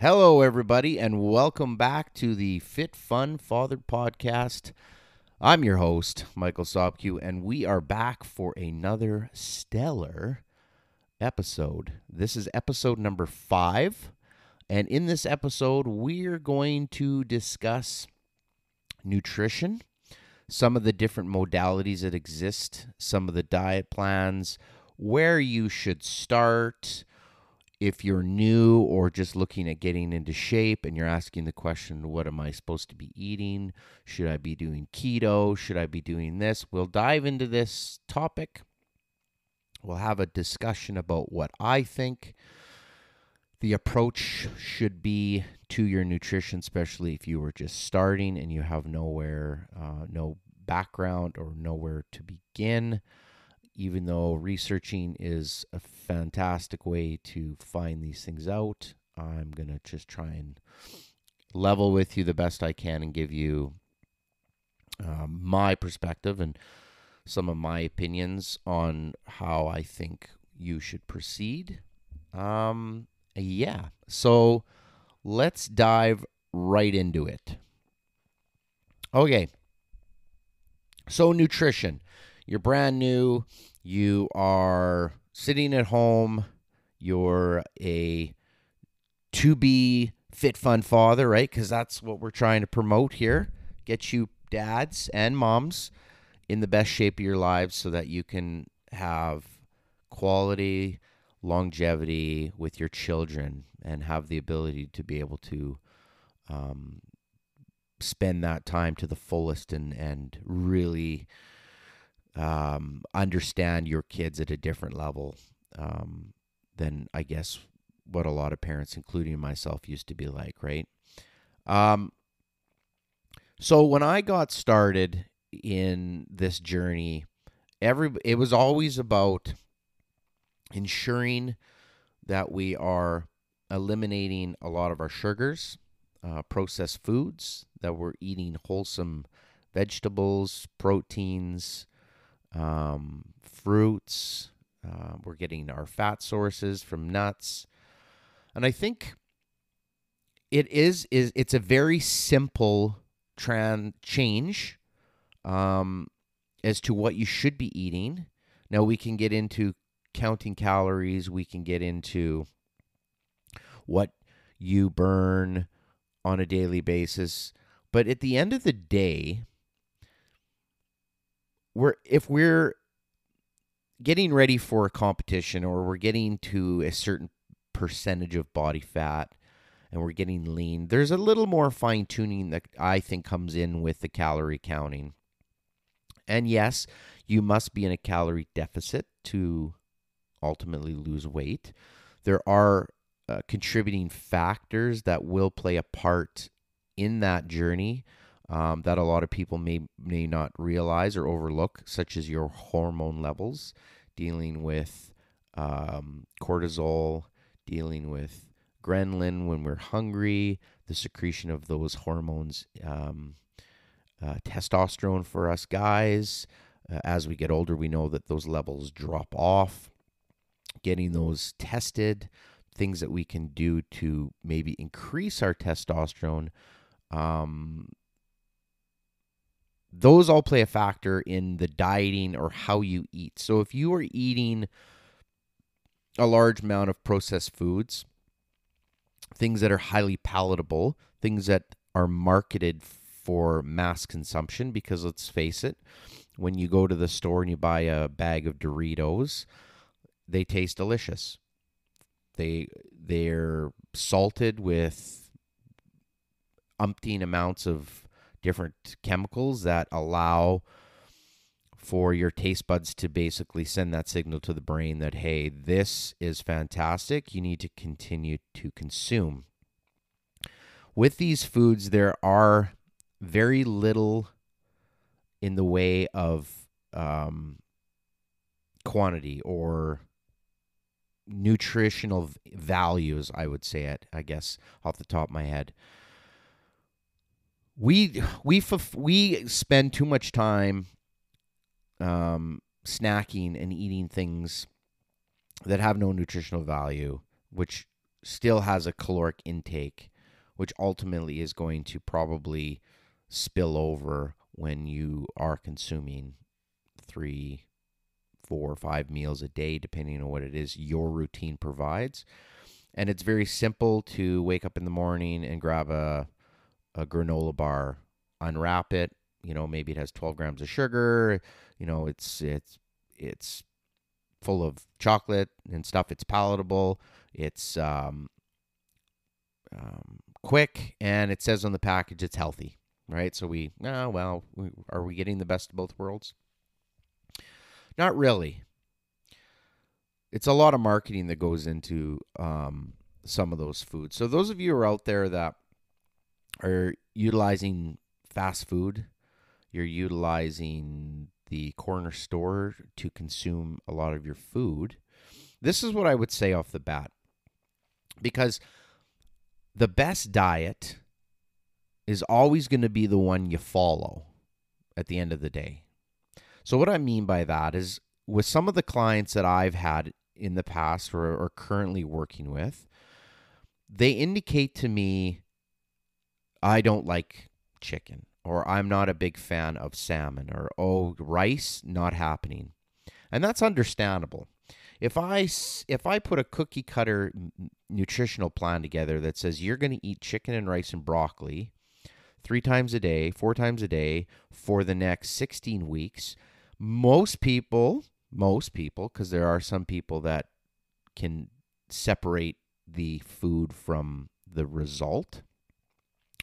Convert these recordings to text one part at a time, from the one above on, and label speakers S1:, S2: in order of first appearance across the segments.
S1: Hello, everybody, and welcome back to the Fit Fun Father podcast. I'm your host, Michael Sobkew, and we are back for another stellar episode. This is episode number five, and in this episode, we're going to discuss nutrition, some of the different modalities that exist, some of the diet plans, where you should start if you're new or just looking at getting into shape and you're asking the question, what am I supposed to be eating? Should I be doing keto? Should I be doing this? We'll dive into this topic. We'll have a discussion about what I think the approach should be to your nutrition, especially if you were just starting and you have nowhere, uh, no background or nowhere to begin even though researching is a fantastic way to find these things out, I'm going to just try and level with you the best I can and give you um, my perspective and some of my opinions on how I think you should proceed. Um, yeah, so let's dive right into it. Okay, so nutrition. You're brand new you are sitting at home, you're a to be fit fun father, right? Because that's what we're trying to promote here. Get you dads and moms in the best shape of your lives so that you can have quality longevity with your children and have the ability to be able to um, spend that time to the fullest and and really um, understand your kids at a different level um, than I guess what a lot of parents, including myself, used to be like, right? Um, so when I got started in this journey, every it was always about ensuring that we are eliminating a lot of our sugars, uh, processed foods, that we're eating wholesome vegetables, proteins, um, fruits. Uh, we're getting our fat sources from nuts, and I think it is is it's a very simple trans change um, as to what you should be eating. Now we can get into counting calories. We can get into what you burn on a daily basis. But at the end of the day, we're if we're getting ready for a competition or we're getting to a certain percentage of body fat and we're getting lean, there's a little more fine tuning that I think comes in with the calorie counting. And yes, you must be in a calorie deficit to ultimately lose weight. There are uh, contributing factors that will play a part in that journey um, that a lot of people may may not realize or overlook, such as your hormone levels, dealing with um, cortisol, dealing with ghrelin when we're hungry, the secretion of those hormones, um, uh, testosterone for us guys. Uh, as we get older, we know that those levels drop off. Getting those tested, things that we can do to maybe increase our testosterone um, those all play a factor in the dieting or how you eat. So if you are eating a large amount of processed foods, things that are highly palatable, things that are marketed for mass consumption, because let's face it, when you go to the store and you buy a bag of Doritos, they taste delicious. They they're salted with umpteen amounts of different chemicals that allow for your taste buds to basically send that signal to the brain that, hey, this is fantastic. You need to continue to consume. With these foods, there are very little in the way of um, quantity or nutritional values, I would say it, I guess, off the top of my head we we we spend too much time um, snacking and eating things that have no nutritional value, which still has a caloric intake, which ultimately is going to probably spill over when you are consuming three, four, five meals a day, depending on what it is your routine provides. And it's very simple to wake up in the morning and grab a, a granola bar, unwrap it. You know, maybe it has 12 grams of sugar. You know, it's it's it's full of chocolate and stuff. It's palatable. It's um, um, quick, and it says on the package it's healthy, right? So we, oh, well, we, are we getting the best of both worlds? Not really. It's a lot of marketing that goes into um, some of those foods. So those of you who are out there that are utilizing fast food, you're utilizing the corner store to consume a lot of your food. This is what I would say off the bat. Because the best diet is always going to be the one you follow at the end of the day. So, what I mean by that is with some of the clients that I've had in the past or are currently working with, they indicate to me, I don't like chicken, or I'm not a big fan of salmon, or oh, rice, not happening. And that's understandable. If I, if I put a cookie cutter nutritional plan together that says you're going to eat chicken and rice and broccoli three times a day, four times a day for the next 16 weeks, most people, most people, because there are some people that can separate the food from the result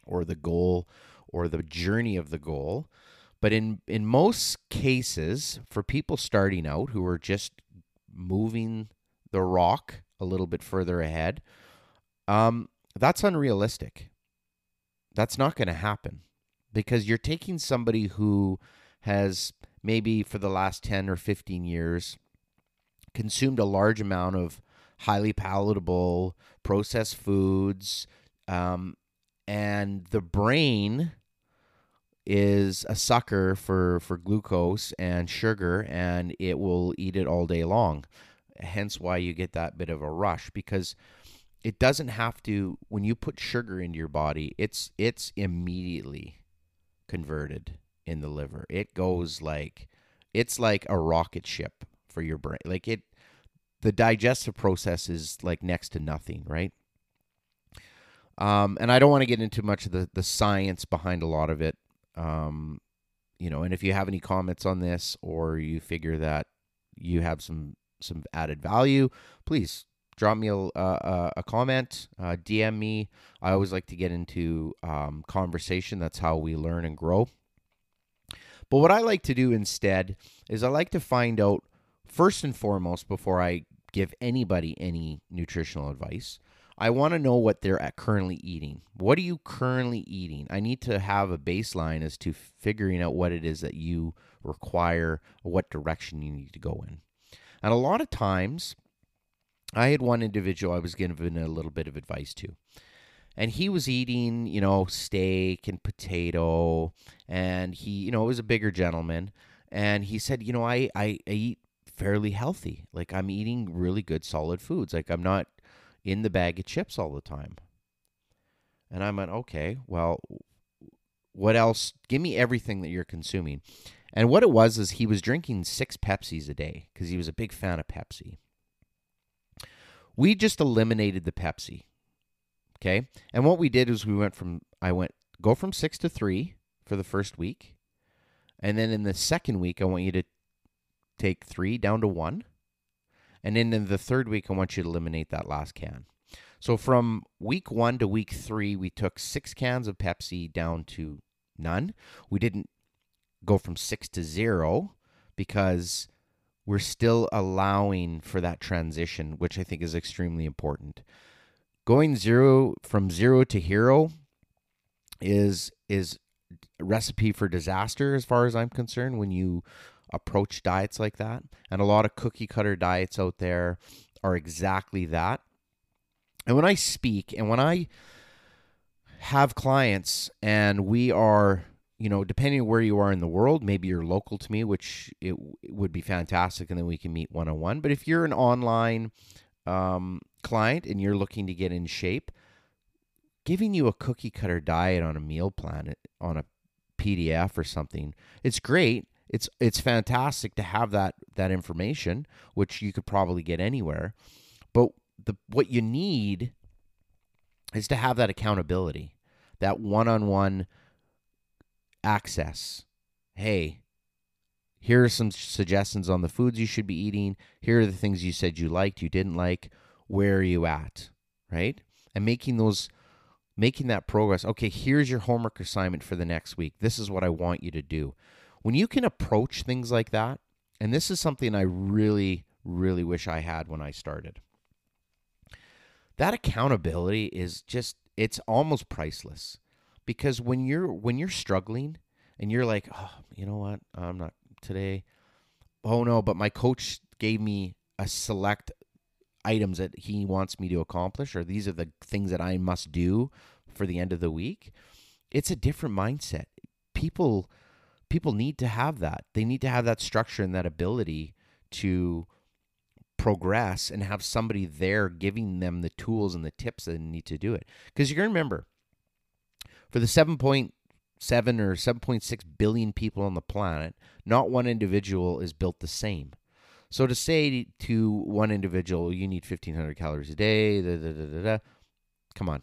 S1: or the goal or the journey of the goal. But in, in most cases, for people starting out who are just moving the rock a little bit further ahead, um, that's unrealistic. That's not going to happen because you're taking somebody who has maybe for the last 10 or 15 years consumed a large amount of highly palatable processed foods um, and the brain is a sucker for for glucose and sugar and it will eat it all day long. Hence why you get that bit of a rush because it doesn't have to when you put sugar into your body it's it's immediately converted in the liver. It goes like it's like a rocket ship for your brain. Like it the digestive process is like next to nothing right um, and I don't want to get into much of the, the science behind a lot of it. Um, you know, and if you have any comments on this or you figure that you have some some added value, please drop me a, a, a comment, uh, DM me. I always like to get into um, conversation. That's how we learn and grow. But what I like to do instead is I like to find out first and foremost before I give anybody any nutritional advice. I want to know what they're currently eating. What are you currently eating? I need to have a baseline as to figuring out what it is that you require, what direction you need to go in. And a lot of times, I had one individual I was given a little bit of advice to. And he was eating, you know, steak and potato. And he, you know, was a bigger gentleman. And he said, you know, I, I, I eat fairly healthy. Like I'm eating really good, solid foods. Like I'm not in the bag of chips all the time. And I went, okay, well, what else? Give me everything that you're consuming. And what it was is he was drinking six Pepsis a day because he was a big fan of Pepsi. We just eliminated the Pepsi. Okay. And what we did is we went from, I went, go from six to three for the first week. And then in the second week, I want you to take three down to one. And then in the third week, I want you to eliminate that last can. So from week one to week three, we took six cans of Pepsi down to none. We didn't go from six to zero because we're still allowing for that transition, which I think is extremely important. Going zero from zero to hero is is recipe for disaster as far as I'm concerned when you approach diets like that. And a lot of cookie cutter diets out there are exactly that. And when I speak and when I have clients and we are, you know, depending on where you are in the world, maybe you're local to me, which it, it would be fantastic, and then we can meet one on one. But if you're an online um, client and you're looking to get in shape, giving you a cookie cutter diet on a meal plan on a PDF or something, it's great. It's it's fantastic to have that that information, which you could probably get anywhere. But the what you need is to have that accountability, that one-on-one access. Hey, here are some suggestions on the foods you should be eating. Here are the things you said you liked, you didn't like. Where are you at? Right? And making those making that progress. Okay, here's your homework assignment for the next week. This is what I want you to do. When you can approach things like that, and this is something I really, really wish I had when I started. That accountability is just it's almost priceless. Because when you're when you're struggling and you're like, oh, you know what? I'm not today. Oh no, but my coach gave me a select items that he wants me to accomplish or these are the things that I must do for the end of the week. It's a different mindset. People people need to have that. They need to have that structure and that ability to progress and have somebody there giving them the tools and the tips that they need to do it. Because you're going to remember for the 7.7 or 7.6 billion people on the planet, not one individual is built the same. So to say to one individual, you need 1,500 calories a day, da, da, da, da, come on,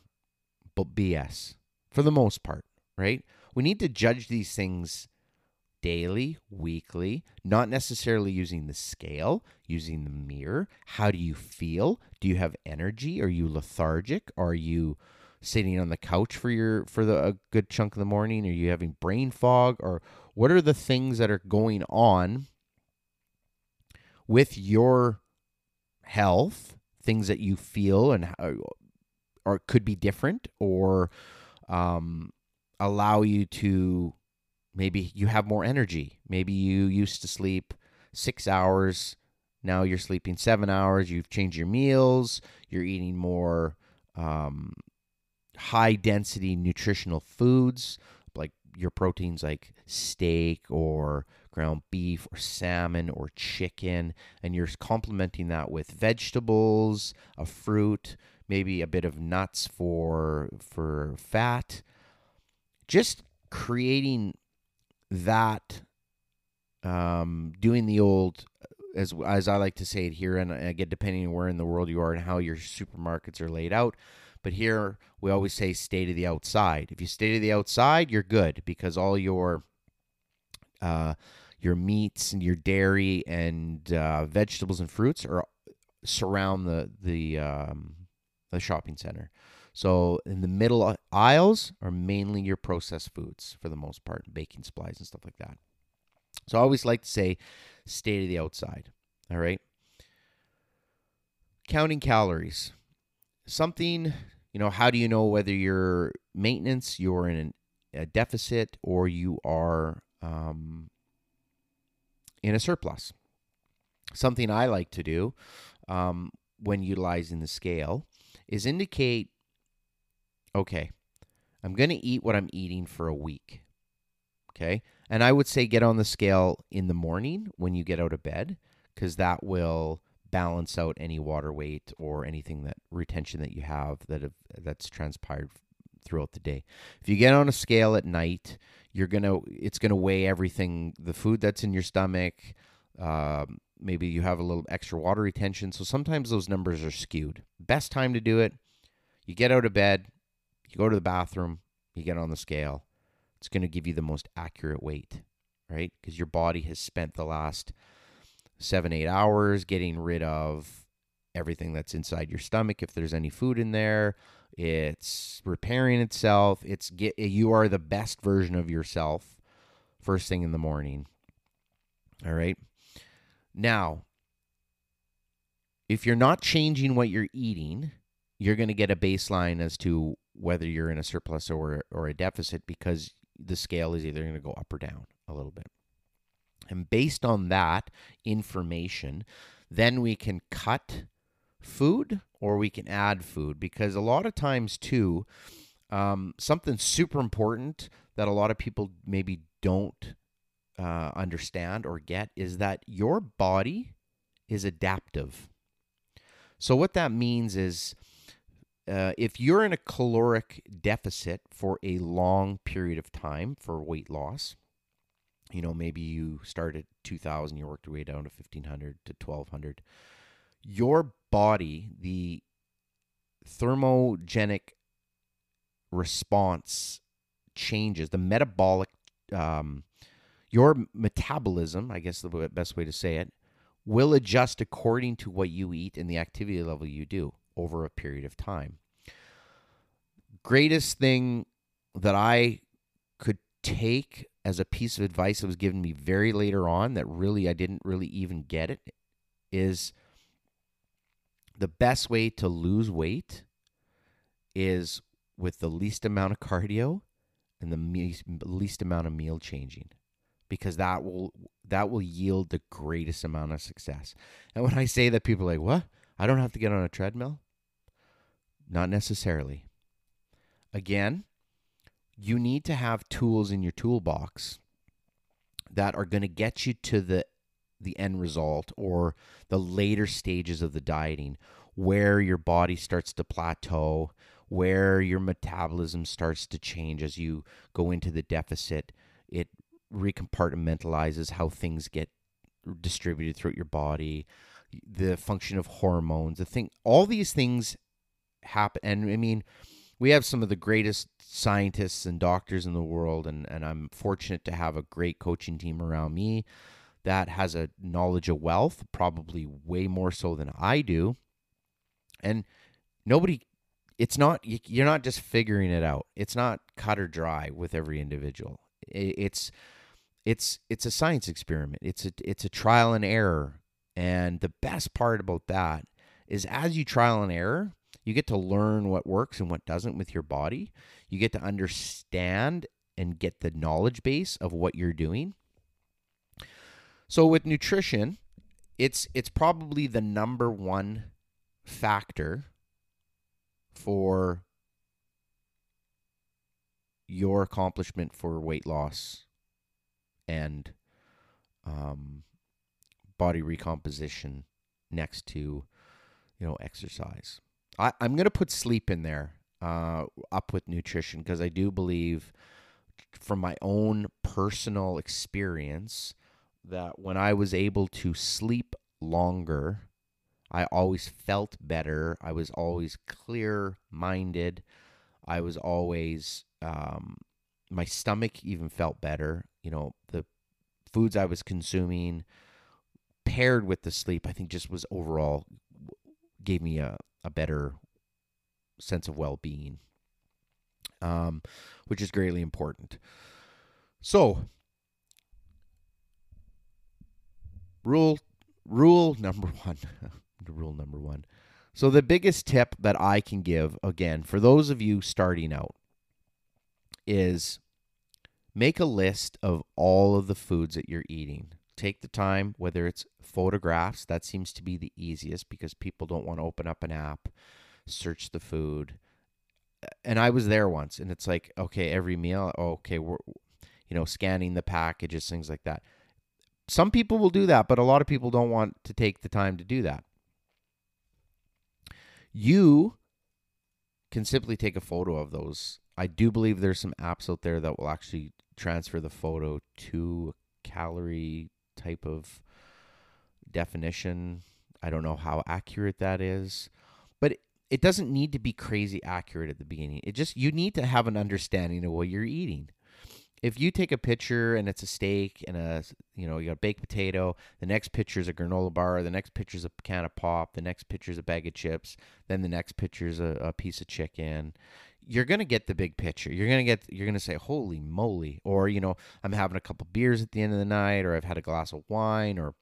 S1: but BS for the most part, right? We need to judge these things daily, weekly, not necessarily using the scale, using the mirror. How do you feel? Do you have energy? Are you lethargic? Are you sitting on the couch for your for the a good chunk of the morning? Are you having brain fog? Or what are the things that are going on with your health, things that you feel and or could be different or um, allow you to maybe you have more energy. Maybe you used to sleep six hours. Now you're sleeping seven hours. You've changed your meals. You're eating more um, high density nutritional foods like your proteins, like steak or ground beef or salmon or chicken, and you're complementing that with vegetables, a fruit, maybe a bit of nuts for for fat. Just creating that, um, doing the old, as as I like to say it here, and again, depending on where in the world you are and how your supermarkets are laid out. But here we always say stay to the outside. If you stay to the outside, you're good because all your uh, your meats and your dairy and uh, vegetables and fruits are surround the the um, the shopping center. So in the middle aisles are mainly your processed foods for the most part, baking supplies and stuff like that. So I always like to say, stay to the outside. All right. Counting calories, something you know. How do you know whether you're maintenance, you're in a deficit, or you are um, in a surplus. Something I like to do um, when utilizing the scale is indicate okay, I'm going to eat what I'm eating for a week. Okay. And I would say get on the scale in the morning when you get out of bed because that will balance out any water weight or anything that retention that you have that have, that's transpired throughout the day. If you get on a scale at night, you're gonna it's gonna weigh everything the food that's in your stomach. Um, maybe you have a little extra water retention, so sometimes those numbers are skewed. Best time to do it: you get out of bed, you go to the bathroom, you get on the scale. It's gonna give you the most accurate weight, right? Because your body has spent the last seven eight hours getting rid of everything that's inside your stomach if there's any food in there it's repairing itself it's get you are the best version of yourself first thing in the morning all right now if you're not changing what you're eating you're going to get a baseline as to whether you're in a surplus or or a deficit because the scale is either going to go up or down a little bit. And based on that information then we can cut food or we can add food because a lot of times too um, something super important that a lot of people maybe don't uh, understand or get is that your body is adaptive. So, what that means is uh, if you're in a caloric deficit for a long period of time for weight loss, you know, maybe you start at 2000, you worked your way down to 1500 to 1200, your body, the thermogenic response changes, the metabolic, um, your metabolism, I guess the best way to say it, will adjust according to what you eat and the activity level you do over a period of time. Greatest thing that I could take as a piece of advice that was given me very later on that really I didn't really even get it is the best way to lose weight is with the least amount of cardio and the least amount of meal changing because that will that will yield the greatest amount of success. And when I say that people are like, "What? I don't have to get on a treadmill?" Not necessarily. Again, you need to have tools in your toolbox that are going to get you to the the end result or the later stages of the dieting where your body starts to plateau, where your metabolism starts to change as you go into the deficit. It recompartmentalizes how things get distributed throughout your body, the function of hormones, the thing all these things happen and I mean we have some of the greatest scientists and doctors in the world and, and I'm fortunate to have a great coaching team around me that has a knowledge of wealth, probably way more so than I do. And nobody it's not you're not just figuring it out. It's not cut or dry with every individual. It's it's it's a science experiment. It's a it's a trial and error. And the best part about that is as you trial and error, you get to learn what works and what doesn't with your body. You get to understand and get the knowledge base of what you're doing. So with nutrition, it's it's probably the number one factor for your accomplishment for weight loss and um, body recomposition next to you know exercise. I, I'm gonna put sleep in there uh, up with nutrition because I do believe from my own personal experience that when I was able to sleep longer, I always felt better. I was always clear minded. I was always, um, my stomach even felt better. You know, the foods I was consuming paired with the sleep, I think just was overall gave me a, a better sense of well being, um, which is greatly important. So, rule rule number one rule number one so the biggest tip that i can give again for those of you starting out is make a list of all of the foods that you're eating take the time whether it's photographs that seems to be the easiest because people don't want to open up an app search the food and i was there once and it's like okay every meal oh, okay we're you know scanning the packages things like that some people will do that, but a lot of people don't want to take the time to do that. You can simply take a photo of those. I do believe there's some apps out there that will actually transfer the photo to calorie type of definition. I don't know how accurate that is, but it doesn't need to be crazy accurate at the beginning. It just you need to have an understanding of what you're eating if you take a picture and it's a steak and a you know you got a baked potato the next picture is a granola bar the next picture is a can of pop the next picture is a bag of chips then the next picture is a, a piece of chicken you're gonna get the big picture you're gonna get you're gonna say holy moly or you know i'm having a couple beers at the end of the night or i've had a glass of wine or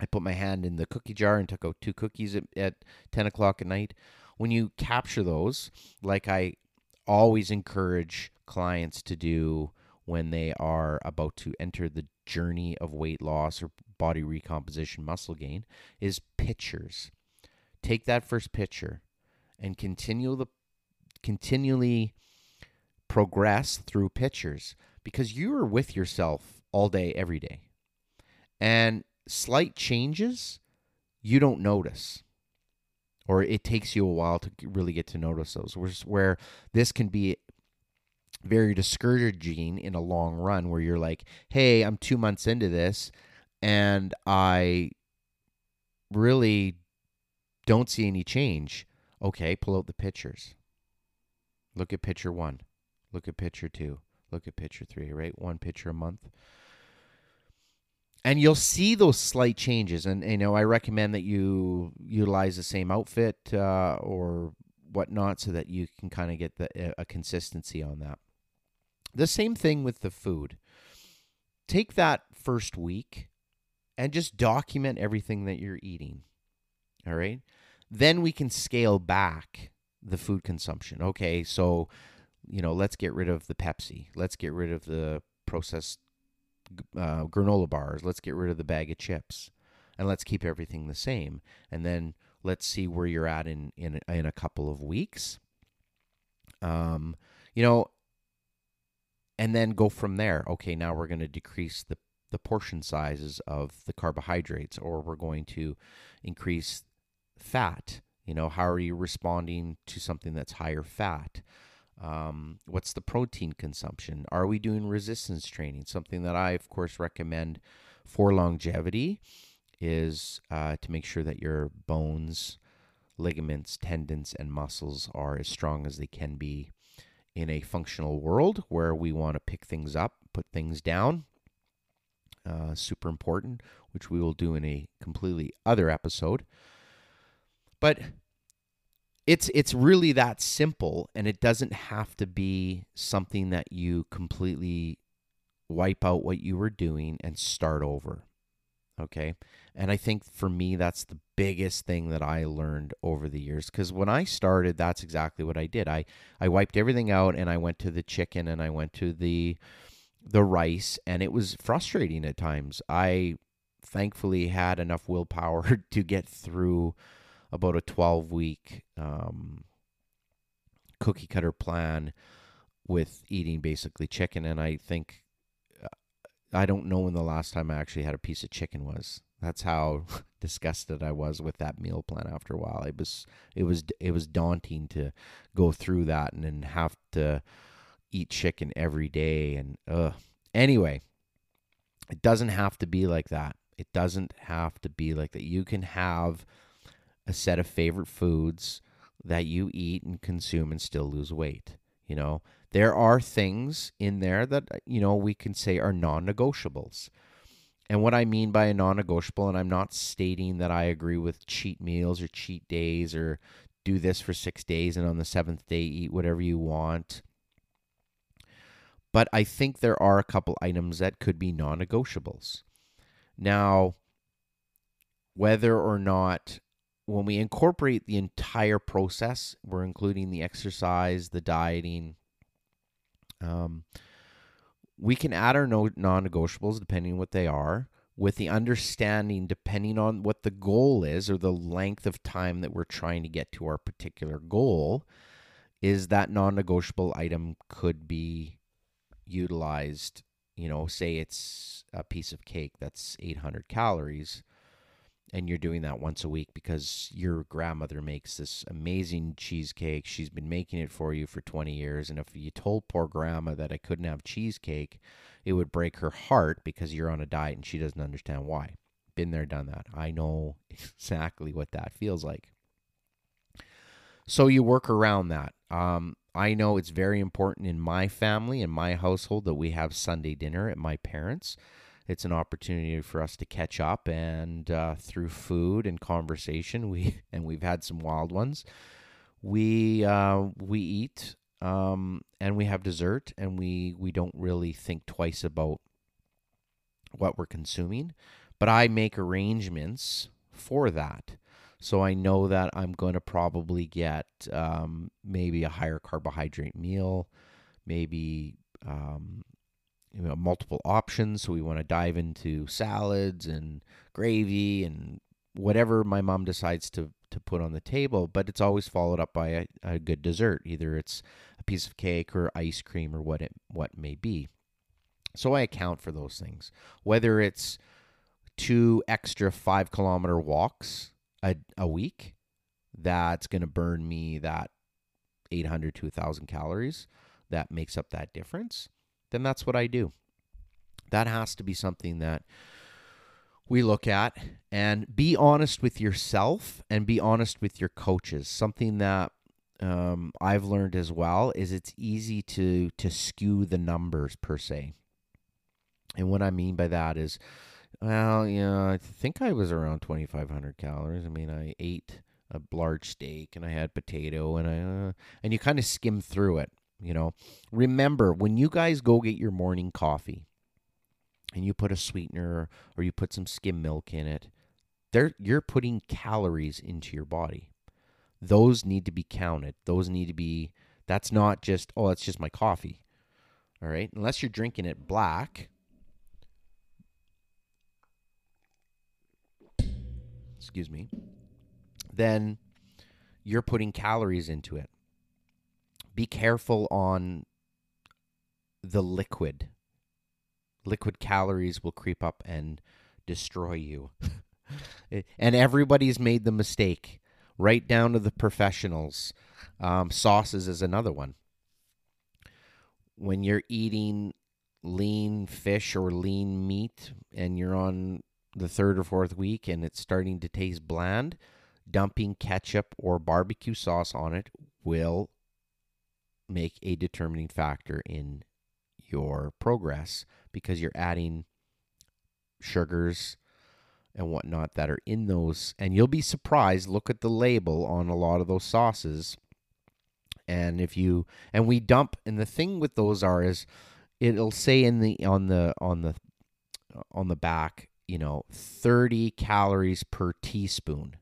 S1: i put my hand in the cookie jar and took out two cookies at, at 10 o'clock at night when you capture those like i always encourage clients to do when they are about to enter the journey of weight loss or body recomposition, muscle gain, is pictures. Take that first picture and continue the continually progress through pictures because you are with yourself all day every day. And slight changes you don't notice. or it takes you a while to really get to notice those. Where this can be very discouraging in a long run, where you're like, hey, I'm two months into this and I really don't see any change. Okay, pull out the pictures. Look at picture one. Look at picture two. Look at picture three, right? One picture a month and you'll see those slight changes. And you know, I recommend that you utilize the same outfit uh, or whatnot so that you can kind of get the a consistency on that. The same thing with the food. Take that first week and just document everything that you're eating. All right. Then we can scale back the food consumption. Okay, so you know, let's get rid of the Pepsi. Let's get rid of the processed uh, granola bars. Let's get rid of the bag of chips, and let's keep everything the same. And then let's see where you're at in in in a couple of weeks. Um, you know, and then go from there. Okay, now we're going to decrease the the portion sizes of the carbohydrates, or we're going to increase fat. You know, how are you responding to something that's higher fat? Um, what's the protein consumption? Are we doing resistance training? Something that I, of course, recommend for longevity is uh, to make sure that your bones, ligaments, tendons, and muscles are as strong as they can be in a functional world where we want to pick things up, put things down. Uh, super important, which we will do in a completely other episode. But it's it's really that simple and it doesn't have to be something that you completely wipe out what you were doing and start over okay? And i think for me that's the biggest thing that i learned over the years because when i started that's exactly what i did. I i wiped everything out and i went to the chicken and i went to the the rice and it was frustrating at times. I thankfully had enough willpower to get through about a 12 week um, cookie cutter plan with eating basically chicken. And I think, uh, I don't know when the last time I actually had a piece of chicken was. That's how disgusted I was with that meal plan after a while. It was it was it was daunting to go through that and then have to eat chicken every day and uh anyway, it doesn't have to be like that. It doesn't have to be like that. You can have a set of favorite foods that you eat and consume and still lose weight. You know, there are things in there that, uh, you know, we can say are non negotiables. And what I mean by a non negotiable, and I'm not stating that I agree with cheat meals or cheat days or do this for six days and on the seventh day eat whatever you want. But I think there are a couple items that could be non negotiables. Now, whether or not when we incorporate the entire process, we're including the exercise, the dieting. Um, we can add our no, non-negotiables depending on what they are, with the understanding depending on what the goal is or the length of time that we're trying to get to our particular goal. Is that non-negotiable item could be utilized? You know, say it's a piece of cake that's 800 calories and you're doing that once a week because your grandmother makes this amazing cheesecake. She's been making it for you for 20 years. And if you told poor grandma that I couldn't have cheesecake, it would break her heart because you're on a diet and she doesn't understand why. Been there, done that. I know exactly what that feels like. So you work around that. Um, I know it's very important in my family, in my household, that we have Sunday dinner at my parents' it's an opportunity for us to catch up and uh, through food and conversation we and we've had some wild ones. We uh, we eat um, and we have dessert and we we don't really think twice about what we're consuming but i make arrangements for that. So i know that i'm going to probably get um, maybe a higher carbohydrate meal maybe um, you know, multiple options. So we want to dive into salads and gravy and whatever my mom decides to to put on the table. But it's always followed up by a, a good dessert. Either it's a piece of cake or ice cream or what it what may be. So I account for those things. Whether it's two extra five kilometer walks a, a week, that's going to burn me that 800 to 1000 calories that makes up that difference, then that's what I do. That has to be something that we look at and be honest with yourself and be honest with your coaches. Something that um, I've learned as well is it's easy to to skew the numbers per se. And what I mean by that is, well, yeah, I think I was around 2,500 calories. I mean, I ate a large steak and I had potato and I uh, and you kind of skim through it. You know, remember when you guys go get your morning coffee and you put a sweetener or you put some skim milk in it, there you're putting calories into your body. Those need to be counted. Those need to be. That's not just oh, that's just my coffee. All right, unless you're drinking it black. Excuse me then you're putting calories into it. Be careful on the liquid. Liquid calories will creep up and destroy you. and everybody's made the mistake, right down to the professionals. Um, sauces is another one. When you're eating lean fish or lean meat and you're on the third or fourth week and it's starting to taste bland, dumping ketchup or barbecue sauce on it will make a determining factor in your progress because you're adding sugars and whatnot that are in those. And you'll be surprised. Look at the label on a lot of those sauces. And if you and we dump and the thing with those are is it'll say in the on the on the on the back, you know, 30 calories per teaspoon.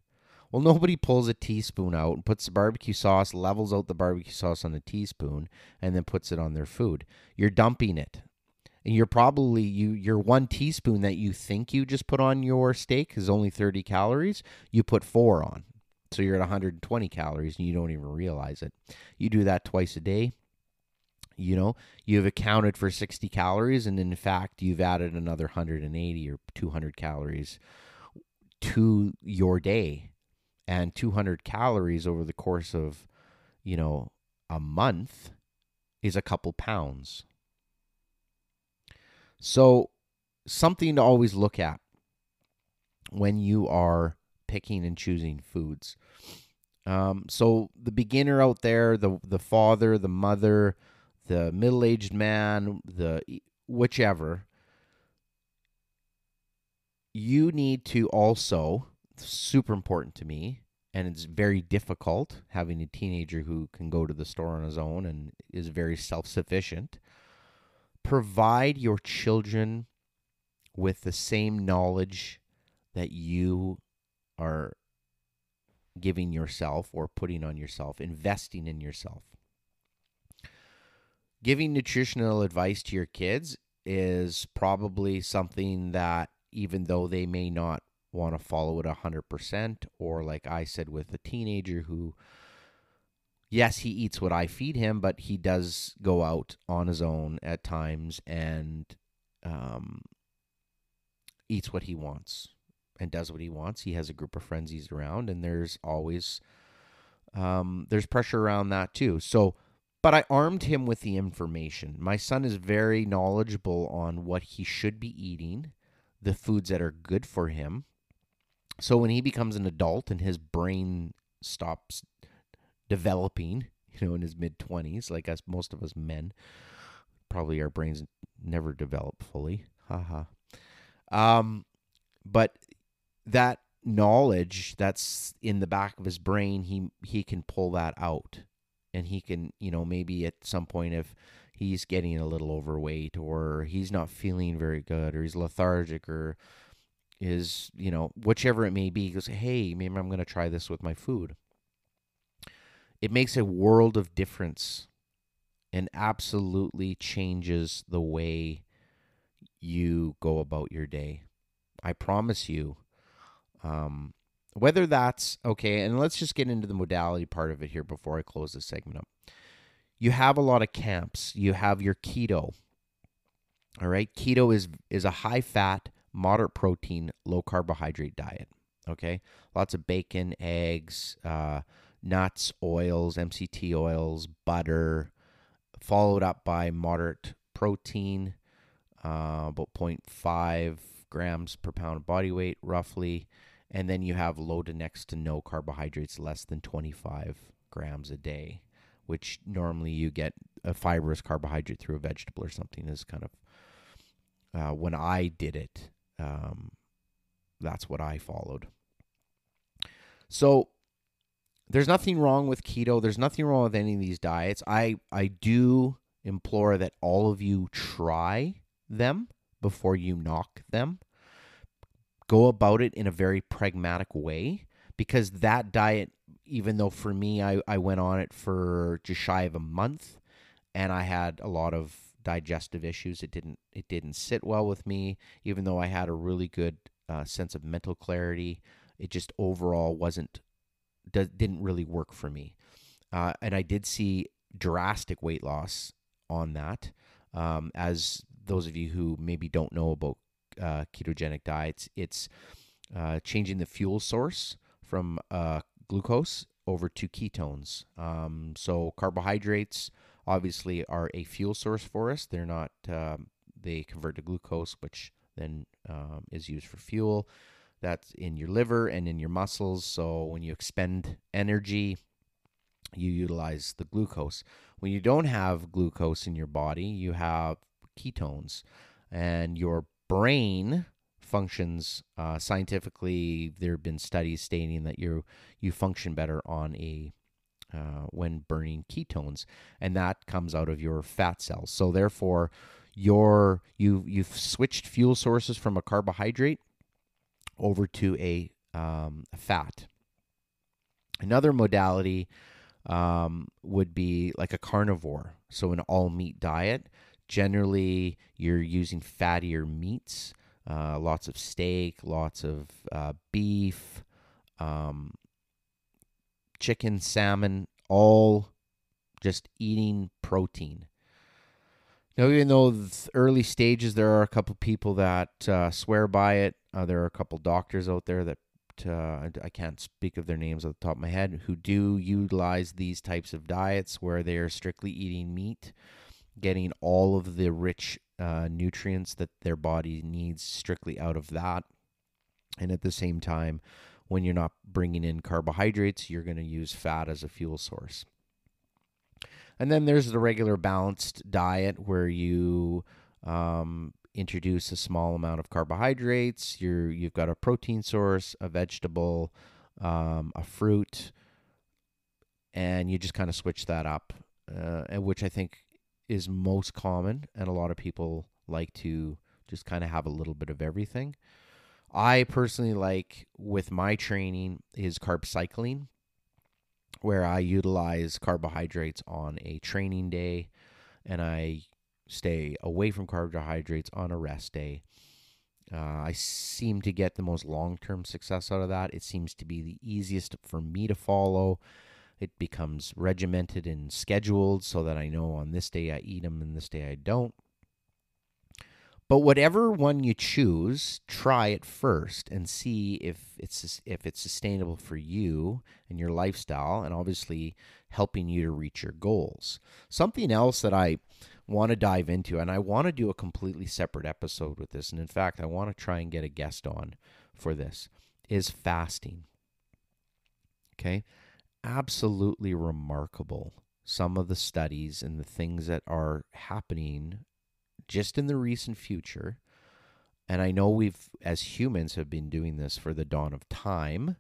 S1: Well, nobody pulls a teaspoon out and puts the barbecue sauce, levels out the barbecue sauce on a teaspoon, and then puts it on their food. You're dumping it. And you're probably you your one teaspoon that you think you just put on your steak is only 30 calories, you put 4 on. So you're at 120 calories and you don't even realize it. You do that twice a day, you know, you've accounted for 60 calories and in fact you've added another 180 or 200 calories to your day and 200 calories over the course of, you know, a month is a couple pounds. So, something to always look at when you are picking and choosing foods. Um, so the beginner out there, the the father, the mother, the middle-aged man, the whichever, you need to also super important to me and it's very difficult having a teenager who can go to the store on his own and is very self-sufficient. Provide your children with the same knowledge that you are giving yourself or putting on yourself investing in yourself. Giving nutritional advice to your kids is probably something that even though they may not want to follow it 100% or like I said with a teenager who yes, he eats what I feed him, but he does go out on his own at times and um, eats what he wants and does what he wants. He has a group of friends he's around, and there's always um, there's pressure around that too. So, but I armed him with the information. My son is very knowledgeable on what he should be eating, the foods that are good for him, so when he becomes an adult and his brain stops developing, you know, in his mid 20s, like us, most of us men, probably our brains never develop fully. Haha. um, but that knowledge that's in the back of his brain, he he can pull that out, and he can, you know, maybe at some point if he's getting a little overweight or he's not feeling very good or he's lethargic or is, you know, whichever it may be, goes, hey, maybe I'm going to try this with my food. It makes a world of difference and absolutely changes the way you go about your day. I promise you. Um, whether that's okay, and let's just get into the modality part of it here before I close this segment up. You have a lot of camps. You have your keto. All right, keto is is a high fat, moderate protein, low carbohydrate diet. Okay, lots of bacon, eggs, uh, nuts, oils, MCT oils, butter, followed up by moderate protein, uh, about 0.5 grams per pound of body weight, roughly. And then you have low to next to no carbohydrates, less than 25 grams a day, which normally you get a fibrous carbohydrate through a vegetable or something, is kind of uh, when I did it. Um, that's what I followed. So there's nothing wrong with keto. There's nothing wrong with any of these diets. I I do implore that all of you try them before you knock them. Go about it in a very pragmatic way because that diet, even though for me I, I went on it for just shy of a month and I had a lot of digestive issues. It didn't it didn't sit well with me, even though I had a really good uh, sense of mental clarity. It just overall wasn't didn't really work for me, uh, and I did see drastic weight loss on that. Um, as those of you who maybe don't know about uh, ketogenic diets, it's uh, changing the fuel source from uh, glucose over to ketones. Um, so carbohydrates obviously are a fuel source for us. They're not. Um, they convert to glucose, which then um, is used for fuel. That's in your liver and in your muscles. So when you expend energy, you utilize the glucose. When you don't have glucose in your body, you have ketones, and your brain functions uh, scientifically. There have been studies stating that you you function better on a uh, when burning ketones, and that comes out of your fat cells. So therefore, your you you've switched fuel sources from a carbohydrate over to a, um, fat. Another modality um, would be like a carnivore, so an all meat diet. Generally, you're using fattier meats, uh, lots of steak, lots of uh, beef, um, chicken, salmon, all just eating protein. Now, even though the early stages, there are a couple people that uh, swear by it. Uh, there are a couple doctors out there that uh, I can't speak of their names off the top of my head who do utilize these types of diets where they are strictly eating meat, getting all of the rich uh, nutrients that their body needs strictly out of that, and at the same time, when you're not bringing in carbohydrates, you're going to use fat as a fuel source. And then there's the regular balanced diet where you um, introduce a small amount of carbohydrates. You're you've got a protein source, a vegetable, um, a fruit, and you just kind of switch that up, uh, which I think is most common, and a lot of people like to just kind of have a little bit of everything. I personally like with my training is carb cycling where I utilize carbohydrates on a training day and I stay away from carbohydrates on a rest day. Uh, I seem to get the most long term success out of that. It seems to be the easiest for me to follow. It becomes regimented and scheduled so that I know on this day I eat them and this day I don't. But whatever one you choose, try it first and see if it's if it's sustainable for you and your lifestyle and obviously helping you to reach your goals. Something else that I want to dive into and I want to do a completely separate episode with this and in fact I want to try and get a guest on for this is fasting. Okay? Absolutely remarkable some of the studies and the things that are happening just in the recent future, and I know we've, as humans, have been doing this for the dawn of time.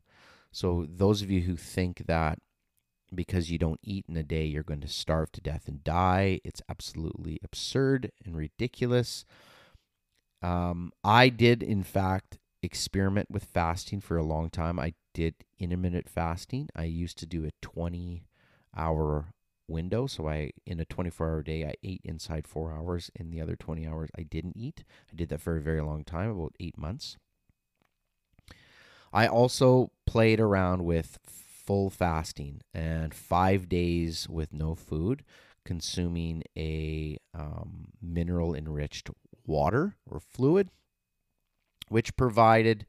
S1: So, those of you who think that because you don't eat in a day, you're going to starve to death and die, it's absolutely absurd and ridiculous. Um, I did, in fact, experiment with fasting for a long time. I did intermittent fasting. I used to do a 20 hour window. So I, in a 24 hour day, I ate inside four hours. In the other 20 hours, I didn't eat. I did that for a very long time, about eight months. I also played around with full fasting and five days with no food, consuming a um, mineral enriched water or fluid, which provided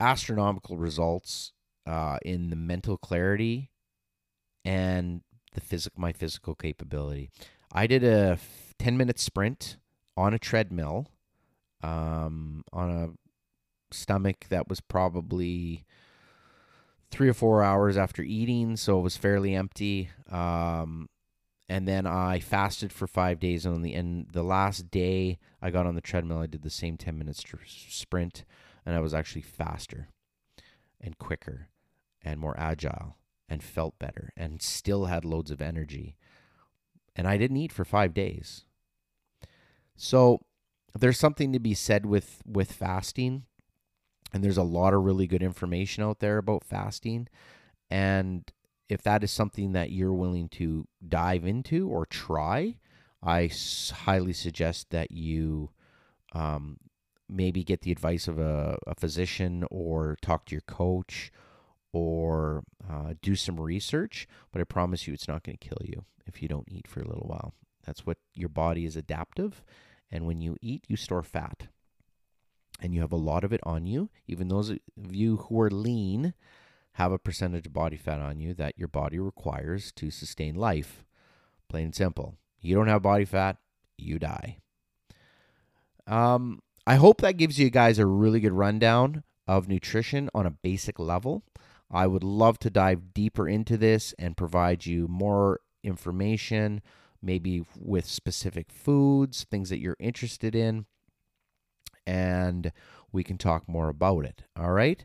S1: astronomical results uh, in the mental clarity and the physic my physical capability. I did a 10 minute sprint on a treadmill um, on a stomach that was probably three or four hours after eating, so it was fairly empty. Um, and then I fasted for five days. And on the end, the last day I got on the treadmill, I did the same 10 minutes sprint, and I was actually faster and quicker and more agile and felt better and still had loads of energy. And I didn't eat for five days. So there's something to be said with with fasting and there's a lot of really good information out there about fasting and if that is something that you're willing to dive into or try i highly suggest that you um, maybe get the advice of a, a, physician or talk to your coach or uh, do some research but i promise you it's not going to kill you if you don't eat for a little while that's what your body is adaptive and when you eat, you store fat. And you have a lot of it on you. Even those of you who are lean have a percentage of body fat on you that your body requires to sustain life. Plain and simple. You don't have body fat, you die. Um, I hope that gives you guys a really good rundown of nutrition on a basic level. I would love to dive deeper into this and provide you more information maybe with specific foods, things that you're interested in, and we can talk more about it. All right.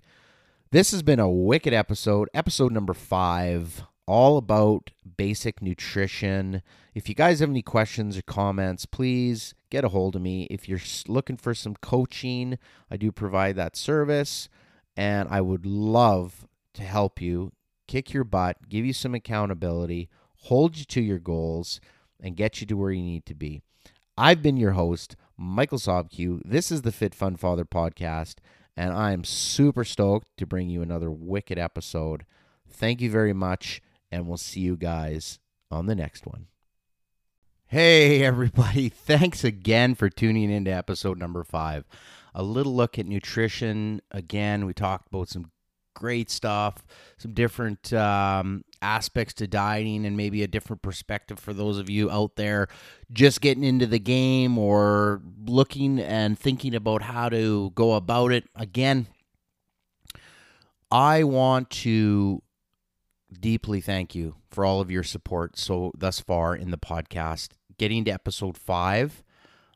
S1: This has been a wicked episode, episode number five, all about basic nutrition. If you guys have any questions or comments, please get a hold of me. If you're looking for some coaching, I do provide that service, and I would love to help you kick your butt, give you some accountability, hold you to your goals and get you to where you need to be. I've been your host, Michael Sobq. This is the Fit Fun Father podcast, and I am super stoked to bring you another wicked episode. Thank you very much, and we'll see you guys on the next one. Hey, everybody. Thanks again for tuning into episode number five. A little look at nutrition. Again, we talked about some great stuff, some different um, aspects to dieting, and maybe a different perspective for those of you out there just getting into the game or looking and thinking about how to go about it. Again, I want to deeply thank you for all of your support so thus far in the podcast. Getting to episode five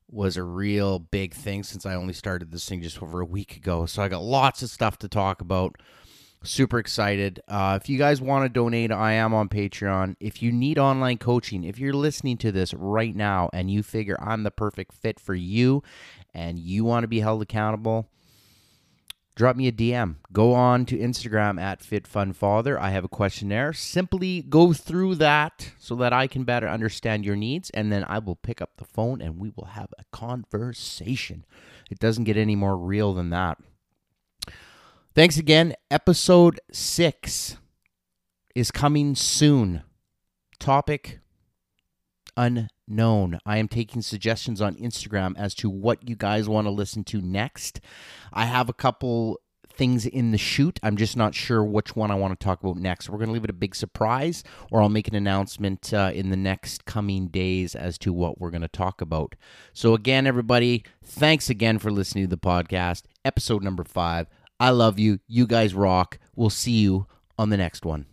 S1: was a real big thing since I only started this thing just over a week ago. So I got lots of stuff to talk about. Super excited. Uh, if you guys want to donate, I am on Patreon. If you need online coaching, if you're listening to this right now and you figure I'm the perfect fit for you and you want to be held accountable, drop me a DM. Go on to Instagram at FitFunFather. I have a questionnaire. Simply go through that so that I can better understand your needs, and then I will pick up the phone and we will have a conversation. It doesn't get any more real than that. Thanks again. Episode six is coming soon. Topic unknown. I am taking suggestions on Instagram as to what you guys want to listen to next. I have a couple things in the shoot. I'm just not sure which one I want to talk about next. We're going to leave it a big surprise, or I'll make an announcement uh, in the next coming days as to what we're going to talk about. So, again, everybody, thanks again for listening to the podcast, episode number five. I love you. You guys rock. We'll see you on the next one.